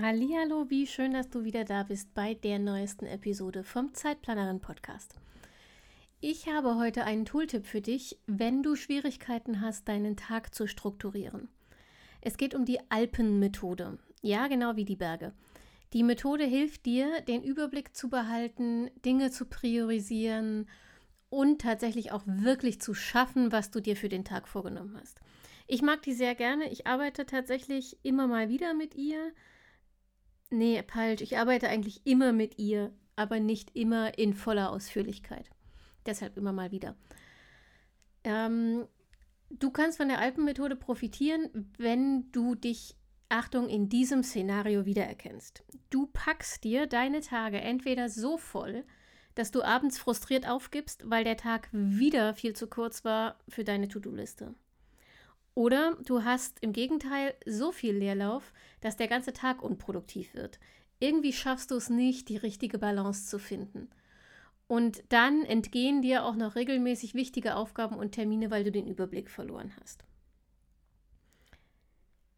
Hallo, wie schön, dass du wieder da bist bei der neuesten Episode vom Zeitplanerin Podcast. Ich habe heute einen Tooltip für dich, wenn du Schwierigkeiten hast, deinen Tag zu strukturieren. Es geht um die Alpenmethode. Ja, genau wie die Berge. Die Methode hilft dir, den Überblick zu behalten, Dinge zu priorisieren und tatsächlich auch wirklich zu schaffen, was du dir für den Tag vorgenommen hast. Ich mag die sehr gerne. Ich arbeite tatsächlich immer mal wieder mit ihr Nee, falsch. Ich arbeite eigentlich immer mit ihr, aber nicht immer in voller Ausführlichkeit. Deshalb immer mal wieder. Ähm, du kannst von der Alpenmethode profitieren, wenn du dich, Achtung, in diesem Szenario wiedererkennst. Du packst dir deine Tage entweder so voll, dass du abends frustriert aufgibst, weil der Tag wieder viel zu kurz war für deine To-Do-Liste. Oder du hast im Gegenteil so viel Leerlauf, dass der ganze Tag unproduktiv wird. Irgendwie schaffst du es nicht, die richtige Balance zu finden. Und dann entgehen dir auch noch regelmäßig wichtige Aufgaben und Termine, weil du den Überblick verloren hast.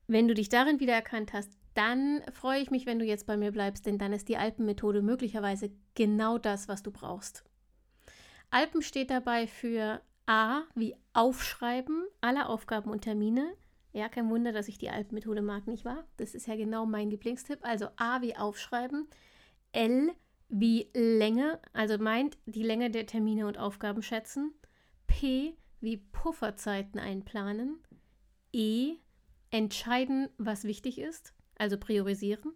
Wenn du dich darin wiedererkannt hast, dann freue ich mich, wenn du jetzt bei mir bleibst, denn dann ist die Alpenmethode möglicherweise genau das, was du brauchst. Alpen steht dabei für A wie Aufschreiben aller Aufgaben und Termine. Ja, kein Wunder, dass ich die Alpenmethode mag, nicht wahr? Das ist ja genau mein Lieblingstipp. Also A wie Aufschreiben, L wie Länge, also meint die Länge der Termine und Aufgaben schätzen, P wie Pufferzeiten einplanen, E entscheiden, was wichtig ist, also priorisieren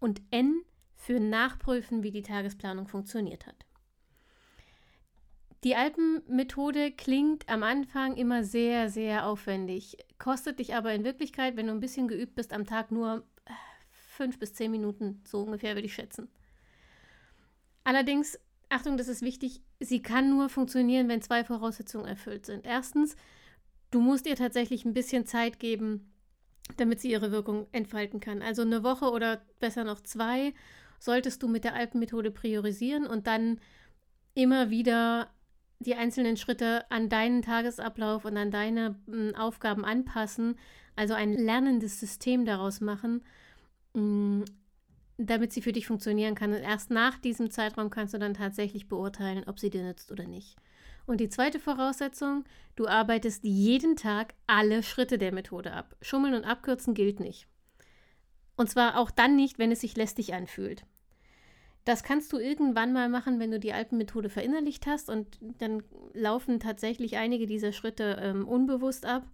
und N für nachprüfen, wie die Tagesplanung funktioniert hat. Die Alpenmethode klingt am Anfang immer sehr, sehr aufwendig, kostet dich aber in Wirklichkeit, wenn du ein bisschen geübt bist, am Tag nur äh, fünf bis zehn Minuten, so ungefähr würde ich schätzen. Allerdings, Achtung, das ist wichtig, sie kann nur funktionieren, wenn zwei Voraussetzungen erfüllt sind. Erstens, du musst ihr tatsächlich ein bisschen Zeit geben, damit sie ihre Wirkung entfalten kann. Also eine Woche oder besser noch zwei solltest du mit der Alpenmethode priorisieren und dann immer wieder die einzelnen Schritte an deinen Tagesablauf und an deine m, hm, Aufgaben anpassen, also ein lernendes System daraus machen, m, hm, damit sie für dich funktionieren kann. Und erst nach diesem Zeitraum kannst du dann tatsächlich beurteilen, ob sie dir nützt oder nicht. Und die zweite Voraussetzung, du arbeitest jeden Tag alle Schritte der Methode ab. Schummeln und abkürzen gilt nicht. Und zwar auch dann nicht, wenn es sich lästig anfühlt. Das kannst du irgendwann mal machen, wenn du die Alpenmethode verinnerlicht hast und dann laufen tatsächlich einige dieser Schritte ähm, unbewusst ab.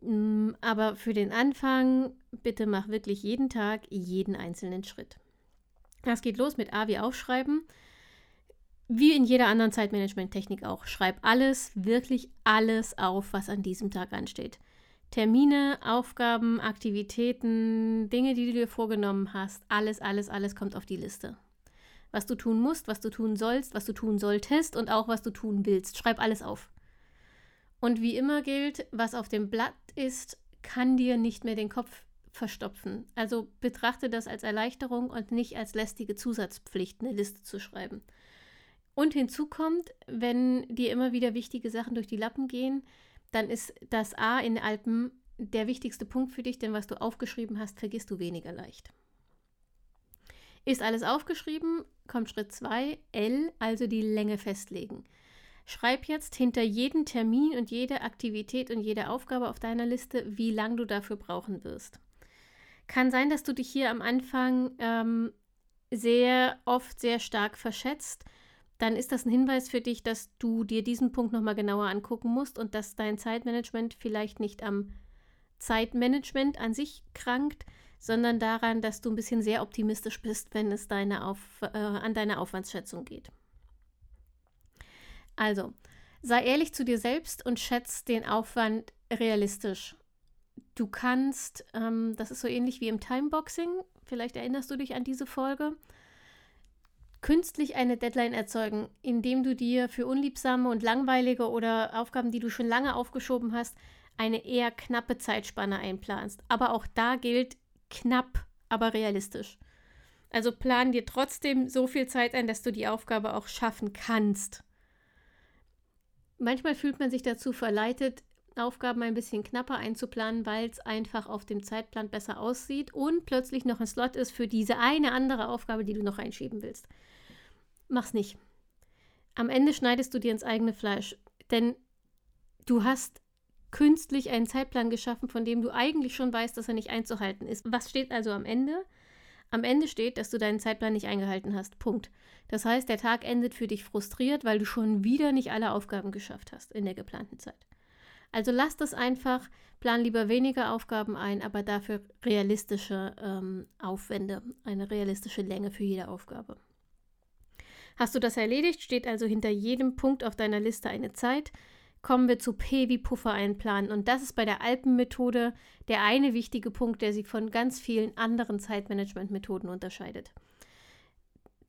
Mm, aber für den Anfang, bitte mach wirklich jeden Tag jeden einzelnen Schritt. Das geht los mit A wie Aufschreiben. Wie in jeder anderen Zeitmanagement-Technik auch. Schreib alles, wirklich alles auf, was an diesem Tag ansteht. Termine, Aufgaben, Aktivitäten, Dinge, die du dir vorgenommen hast, alles, alles, alles kommt auf die Liste was du tun musst, was du tun sollst, was du tun solltest und auch was du tun willst. Schreib alles auf. Und wie immer gilt, was auf dem Blatt ist, kann dir nicht mehr den Kopf verstopfen. Also betrachte das als Erleichterung und nicht als lästige Zusatzpflicht, eine Liste zu schreiben. Und hinzu kommt, wenn dir immer wieder wichtige Sachen durch die Lappen gehen, dann ist das A in Alpen der wichtigste Punkt für dich, denn was du aufgeschrieben hast, vergisst du weniger leicht. Ist alles aufgeschrieben, kommt Schritt 2, L, also die Länge festlegen. Schreib jetzt hinter jeden Termin und jede Aktivität und jede Aufgabe auf deiner Liste, wie lange du dafür brauchen wirst. Kann sein, dass du dich hier am Anfang ähm, sehr oft sehr stark verschätzt. Dann ist das ein Hinweis für dich, dass du dir diesen Punkt nochmal genauer angucken musst und dass dein Zeitmanagement vielleicht nicht am Zeitmanagement an sich krankt, sondern daran, dass du ein bisschen sehr optimistisch bist, wenn es deine Auf, äh, an deine Aufwandsschätzung geht. Also, sei ehrlich zu dir selbst und schätze den Aufwand realistisch. du kannst, ähm, das ist so ähnlich wie im Timeboxing, vielleicht erinnerst du dich an diese Folge, künstlich eine Deadline erzeugen, indem du dir für unliebsame und langweilige oder Aufgaben, die du schon lange aufgeschoben hast, eine eher knappe Zeitspanne einplanst. Aber auch da gilt knapp, aber realistisch. Also plan dir trotzdem so viel Zeit ein, dass du die Aufgabe auch schaffen kannst. Manchmal fühlt man sich dazu verleitet, Aufgaben ein bisschen knapper einzuplanen, weil es einfach auf dem Zeitplan besser aussieht und plötzlich noch ein Slot ist für diese eine andere Aufgabe, die du noch einschieben willst. Mach's nicht. Am Ende schneidest du dir ins eigene Fleisch, denn du hast künstlich einen Zeitplan geschaffen, von dem du eigentlich schon weißt, dass er nicht einzuhalten ist. Was steht also am Ende? Am Ende steht, dass du deinen Zeitplan nicht eingehalten hast. Punkt. Das heißt, der Tag endet für dich frustriert, weil du schon wieder nicht alle Aufgaben geschafft hast in der geplanten Zeit. Also lass das einfach, plan lieber weniger Aufgaben ein, aber dafür realistische ähm, Aufwände, eine realistische Länge für jede Aufgabe. Hast du das erledigt, steht also hinter jedem Punkt auf deiner Liste eine Zeit. Kommen wir zu P wie Puffer einplanen. Und das ist bei der Alpenmethode der eine wichtige Punkt, der sie von ganz vielen anderen Zeitmanagement-Methoden unterscheidet.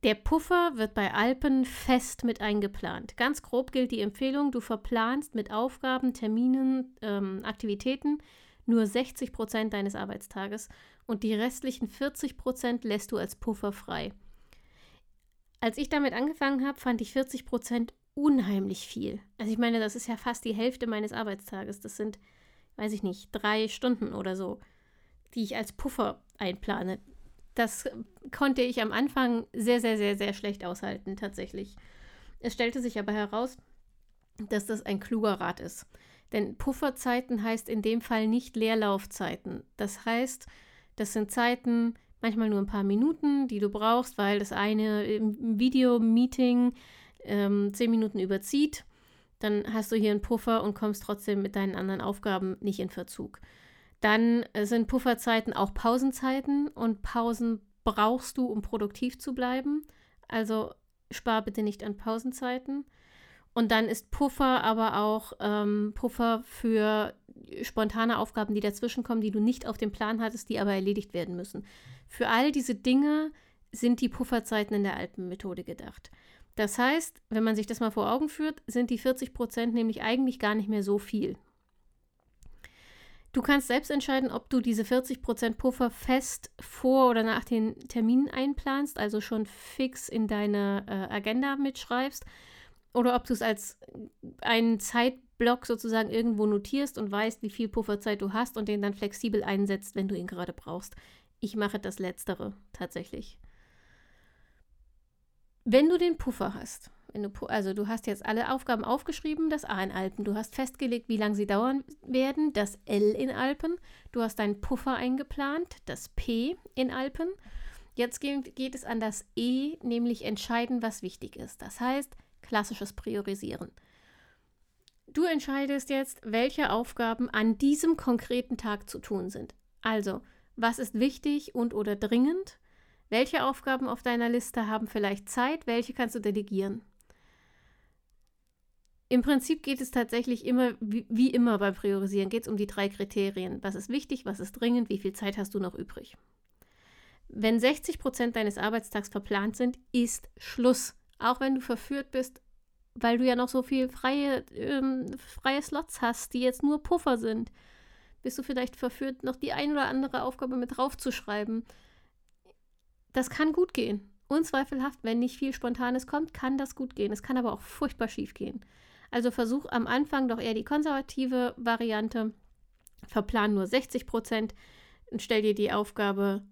Der Puffer wird bei Alpen fest mit eingeplant. Ganz grob gilt die Empfehlung, du verplanst mit Aufgaben, Terminen, ähm, Aktivitäten nur 60 Prozent deines Arbeitstages und die restlichen 40 Prozent lässt du als Puffer frei. Als ich damit angefangen habe, fand ich 40 Prozent unheimlich viel. Also ich meine, das ist ja fast die Hälfte meines Arbeitstages. Das sind, weiß ich nicht, drei Stunden oder so, die ich als Puffer einplane das konnte ich am Anfang sehr, sehr, sehr, sehr schlecht aushalten, tatsächlich. Es stellte sich aber heraus, dass das ein kluger Rat ist. Denn Pufferzeiten heißt in dem Fall nicht Leerlaufzeiten. Das heißt, das sind Zeiten, manchmal nur ein paar Minuten, die du brauchst, weil das eine Videomeeting ähm, zehn Minuten überzieht. Dann hast du hier einen Puffer und kommst trotzdem mit deinen anderen Aufgaben nicht in Verzug. Dann äh, sind Pufferzeiten auch Pausenzeiten und Pausen brauchst du, um produktiv zu bleiben. Also spar bitte nicht an Pausenzeiten. Und dann ist Puffer aber auch ähm, Puffer für spontane Aufgaben, die dazwischenkommen, die du nicht auf dem Plan hattest, die aber erledigt werden müssen. Für all diese Dinge sind die Pufferzeiten in der Alpenmethode gedacht. Das heißt, wenn man sich das mal vor Augen führt, sind die 40 Prozent nämlich eigentlich gar nicht mehr so viel. Du kannst selbst entscheiden, ob du diese 40% Puffer fest vor oder nach den Terminen einplanst, also schon fix in deine äh, Agenda mitschreibst, oder ob du es als einen Zeitblock sozusagen irgendwo notierst und weißt, wie viel Pufferzeit du hast und den dann flexibel einsetzt, wenn du ihn gerade brauchst. Ich mache das Letztere tatsächlich. Wenn du den Puffer hast, du, also du hast jetzt alle Aufgaben aufgeschrieben, das A in Alpen. Du hast festgelegt, wie lange sie dauern werden, das L in Alpen. Du hast deinen Puffer eingeplant, das P in Alpen. Jetzt geht, geht es an das E, nämlich entscheiden, was wichtig ist. Das heißt, klassisches Priorisieren. Du entscheidest jetzt, welche Aufgaben an diesem konkreten Tag zu tun sind. Also, was ist wichtig und oder dringend? Welche Aufgaben auf deiner Liste haben vielleicht Zeit? Welche kannst du delegieren? Im Prinzip geht es tatsächlich immer, wie, wie immer beim Priorisieren, geht es um die drei Kriterien. Was ist wichtig, was ist dringend, wie viel Zeit hast du noch übrig? Wenn 60 Prozent deines Arbeitstags verplant sind, ist Schluss. Auch wenn du verführt bist, weil du ja noch so viel freie, ähm, freie Slots hast, die jetzt nur Puffer sind, bist du vielleicht verführt, noch die ein oder andere Aufgabe mit draufzuschreiben. Das kann gut gehen. Unzweifelhaft, wenn nicht viel Spontanes kommt, kann das gut gehen. Es kann aber auch furchtbar schief gehen. Also versuch am Anfang doch eher die konservative Variante. Verplan nur 60 Prozent und stell dir die Aufgabe,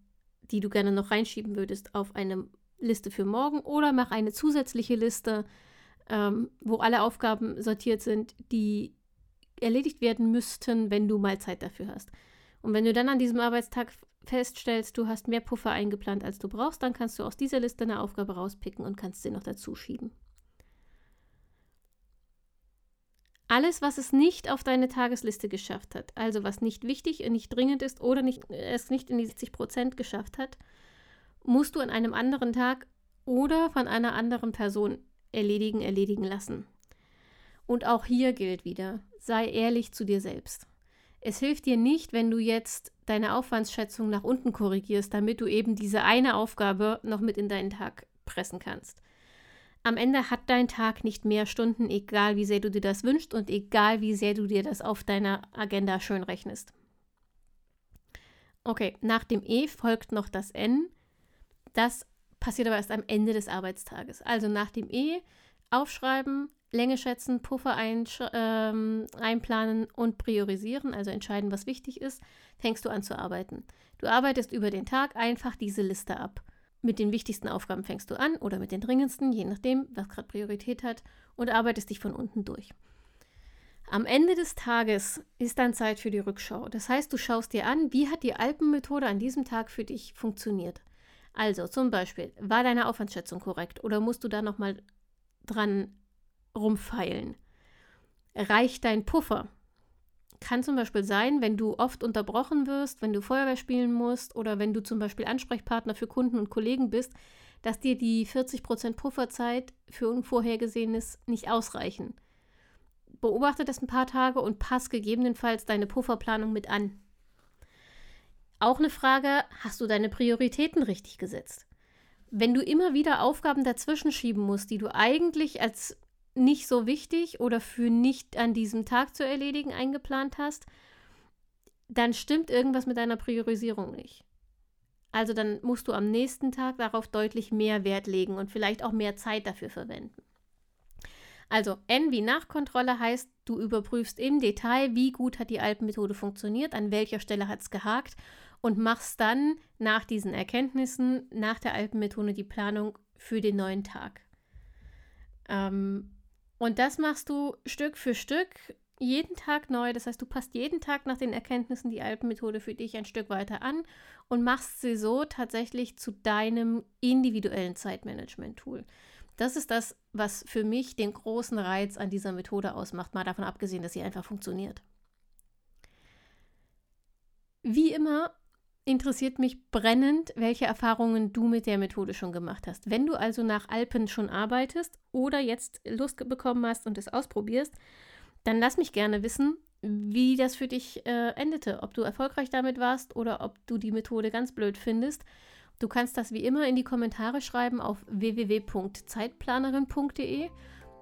die du gerne noch reinschieben würdest, auf eine Liste für morgen oder mach eine zusätzliche Liste, ähm, wo alle Aufgaben sortiert sind, die erledigt werden müssten, wenn du mal Zeit dafür hast. Und wenn du dann an diesem Arbeitstag feststellst, du hast mehr Puffer eingeplant, als du brauchst, dann kannst du aus dieser Liste eine Aufgabe rauspicken und kannst sie noch dazu schieben. Alles, was es nicht auf deine Tagesliste geschafft hat, also was nicht wichtig und nicht dringend ist oder nicht, es nicht in die 60 Prozent geschafft hat, musst du an einem anderen Tag oder von einer anderen Person erledigen, erledigen lassen. Und auch hier gilt wieder, sei ehrlich zu dir selbst. Es hilft dir nicht, wenn du jetzt deine Aufwandsschätzung nach unten korrigierst, damit du eben diese eine Aufgabe noch mit in deinen Tag pressen kannst. Am Ende hat dein Tag nicht mehr Stunden, egal wie sehr du dir das wünschst und egal wie sehr du dir das auf deiner Agenda schön rechnest. Okay, nach dem E folgt noch das N. Das passiert aber erst am Ende des Arbeitstages. Also nach dem E aufschreiben, Länge schätzen, Puffer ähm, einplanen und priorisieren, also entscheiden, was wichtig ist, fängst du an zu arbeiten. Du arbeitest über den Tag einfach diese Liste ab. Mit den wichtigsten Aufgaben fängst du an oder mit den dringendsten, je nachdem, was gerade Priorität hat, und arbeitest dich von unten durch. Am Ende des Tages ist dann Zeit für die Rückschau. Das heißt, du schaust dir an, wie hat die Alpenmethode an diesem Tag für dich funktioniert. Also zum Beispiel, war deine Aufwandsschätzung korrekt oder musst du da nochmal dran rumfeilen? Reicht dein Puffer? Kann zum Beispiel sein, wenn du oft unterbrochen wirst, wenn du Feuerwehr spielen musst oder wenn du zum Beispiel Ansprechpartner für Kunden und Kollegen bist, dass dir die 40% Pufferzeit für Unvorhergesehenes nicht ausreichen. Beobachte das ein paar Tage und pass gegebenenfalls deine Pufferplanung mit an. Auch eine Frage, hast du deine Prioritäten richtig gesetzt? Wenn du immer wieder Aufgaben dazwischen schieben musst, die du eigentlich als nicht so wichtig oder für nicht an diesem Tag zu erledigen eingeplant hast, dann stimmt irgendwas mit deiner Priorisierung nicht. Also dann musst du am nächsten Tag darauf deutlich mehr Wert legen und vielleicht auch mehr Zeit dafür verwenden. Also N wie Nachkontrolle heißt, du überprüfst im Detail, wie gut hat die Alpenmethode funktioniert, an welcher Stelle hat es gehakt und machst dann nach diesen Erkenntnissen, nach der Alpenmethode die Planung für den neuen Tag. Ähm, und das machst du Stück für Stück, jeden Tag neu. Das heißt, du passt jeden Tag nach den Erkenntnissen die Alpenmethode für dich ein Stück weiter an und machst sie so tatsächlich zu deinem individuellen Zeitmanagement-Tool. Das ist das, was für mich den großen Reiz an dieser Methode ausmacht, mal davon abgesehen, dass sie einfach funktioniert. Wie immer interessiert mich brennend, welche Erfahrungen du mit der Methode schon gemacht hast. Wenn du also nach Alpen schon arbeitest oder jetzt Lust bekommen hast und es ausprobierst, dann lass mich gerne wissen, wie das für dich äh, endete. Ob du erfolgreich damit warst oder ob du die Methode ganz blöd findest. Du kannst das wie immer in die Kommentare schreiben auf www.zeitplanerin.de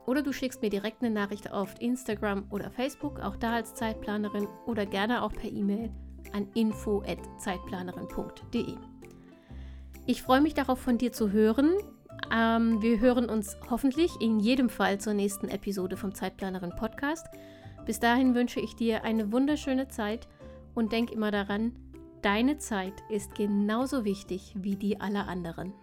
oder du schickst mir direkt eine Nachricht auf Instagram oder Facebook, auch da als Zeitplanerin oder gerne auch per E-Mail an info@zeitplanerin.de. Ich freue mich darauf, von dir zu hören. Ähm, wir hören uns hoffentlich in jedem Fall zur nächsten Episode vom Zeitplanerin Podcast. Bis dahin wünsche ich dir eine wunderschöne Zeit und denk immer daran, deine Zeit ist genauso wichtig wie die aller anderen.